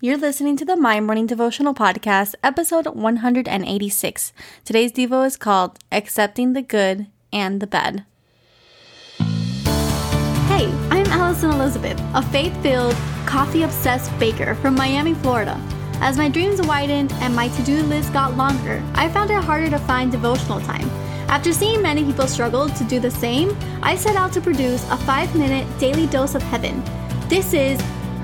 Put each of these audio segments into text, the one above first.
You're listening to the My Morning Devotional Podcast, episode 186. Today's Devo is called Accepting the Good and the Bad. Hey, I'm Alison Elizabeth, a faith filled, coffee obsessed baker from Miami, Florida. As my dreams widened and my to do list got longer, I found it harder to find devotional time. After seeing many people struggle to do the same, I set out to produce a five minute daily dose of heaven. This is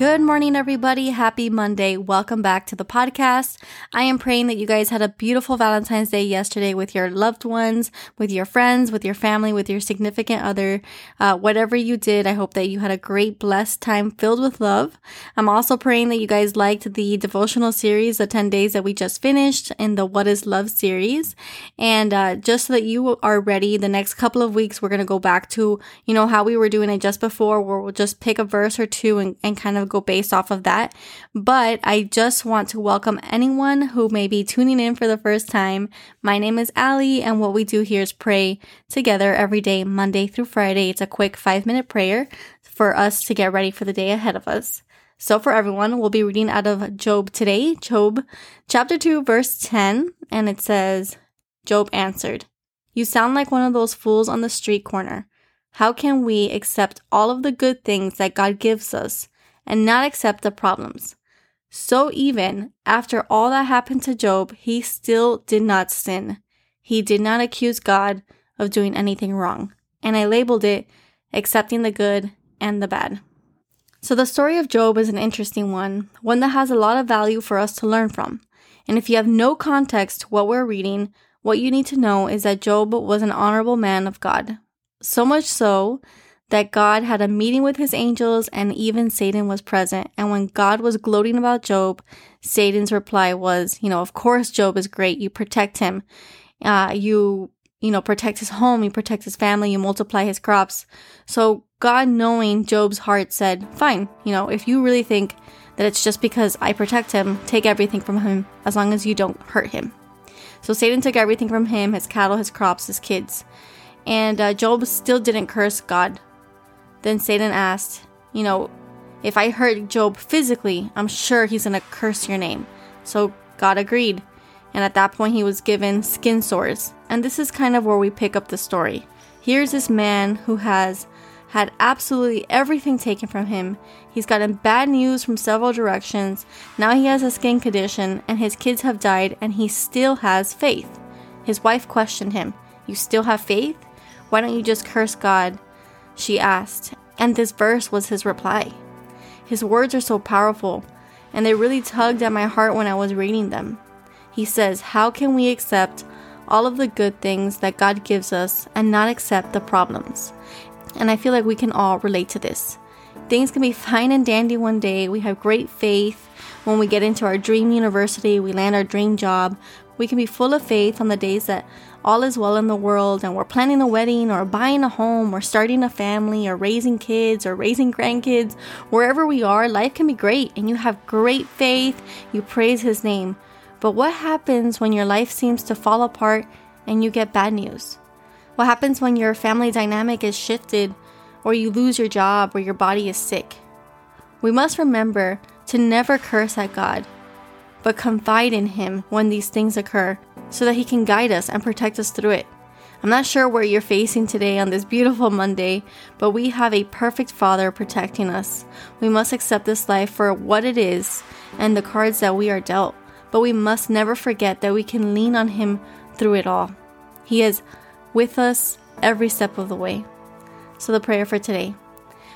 Good morning, everybody. Happy Monday. Welcome back to the podcast. I am praying that you guys had a beautiful Valentine's Day yesterday with your loved ones, with your friends, with your family, with your significant other. Uh, whatever you did, I hope that you had a great, blessed time filled with love. I'm also praying that you guys liked the devotional series, the 10 days that we just finished in the What is Love series. And uh, just so that you are ready, the next couple of weeks, we're going to go back to, you know, how we were doing it just before, where we'll just pick a verse or two and, and kind of go based off of that. But I just want to welcome anyone who may be tuning in for the first time. My name is Ali, and what we do here is pray together every day, Monday through Friday. It's a quick five minute prayer for us to get ready for the day ahead of us. So for everyone, we'll be reading out of Job today, Job chapter 2, verse 10, and it says, Job answered, You sound like one of those fools on the street corner. How can we accept all of the good things that God gives us and not accept the problems. So even after all that happened to Job, he still did not sin. He did not accuse God of doing anything wrong. And I labeled it accepting the good and the bad. So the story of Job is an interesting one, one that has a lot of value for us to learn from. And if you have no context to what we're reading, what you need to know is that Job was an honorable man of God. So much so that God had a meeting with his angels and even Satan was present. And when God was gloating about Job, Satan's reply was, you know, of course Job is great. You protect him. Uh, you, you know, protect his home. You protect his family. You multiply his crops. So God knowing Job's heart said, fine, you know, if you really think that it's just because I protect him, take everything from him as long as you don't hurt him. So Satan took everything from him, his cattle, his crops, his kids. And uh, Job still didn't curse God then Satan asked, You know, if I hurt Job physically, I'm sure he's going to curse your name. So God agreed. And at that point, he was given skin sores. And this is kind of where we pick up the story. Here's this man who has had absolutely everything taken from him. He's gotten bad news from several directions. Now he has a skin condition, and his kids have died, and he still has faith. His wife questioned him, You still have faith? Why don't you just curse God? She asked, and this verse was his reply. His words are so powerful, and they really tugged at my heart when I was reading them. He says, How can we accept all of the good things that God gives us and not accept the problems? And I feel like we can all relate to this. Things can be fine and dandy one day. We have great faith. When we get into our dream university, we land our dream job. We can be full of faith on the days that all is well in the world and we're planning a wedding or buying a home or starting a family or raising kids or raising grandkids, wherever we are, life can be great and you have great faith, you praise His name. But what happens when your life seems to fall apart and you get bad news? What happens when your family dynamic is shifted or you lose your job or your body is sick? We must remember to never curse at God, but confide in Him when these things occur so that He can guide us and protect us through it. I'm not sure where you're facing today on this beautiful Monday, but we have a perfect Father protecting us. We must accept this life for what it is and the cards that we are dealt, but we must never forget that we can lean on Him through it all. He is with us every step of the way. So, the prayer for today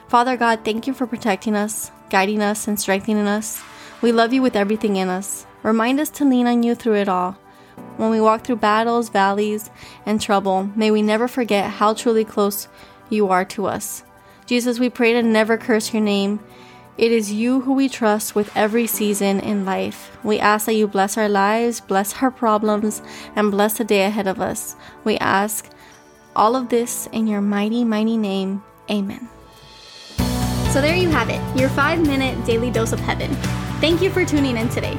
Father God, thank you for protecting us, guiding us, and strengthening us. We love you with everything in us. Remind us to lean on you through it all. When we walk through battles, valleys, and trouble, may we never forget how truly close you are to us. Jesus, we pray to never curse your name. It is you who we trust with every season in life. We ask that you bless our lives, bless our problems, and bless the day ahead of us. We ask all of this in your mighty, mighty name. Amen. So there you have it, your five minute daily dose of heaven. Thank you for tuning in today.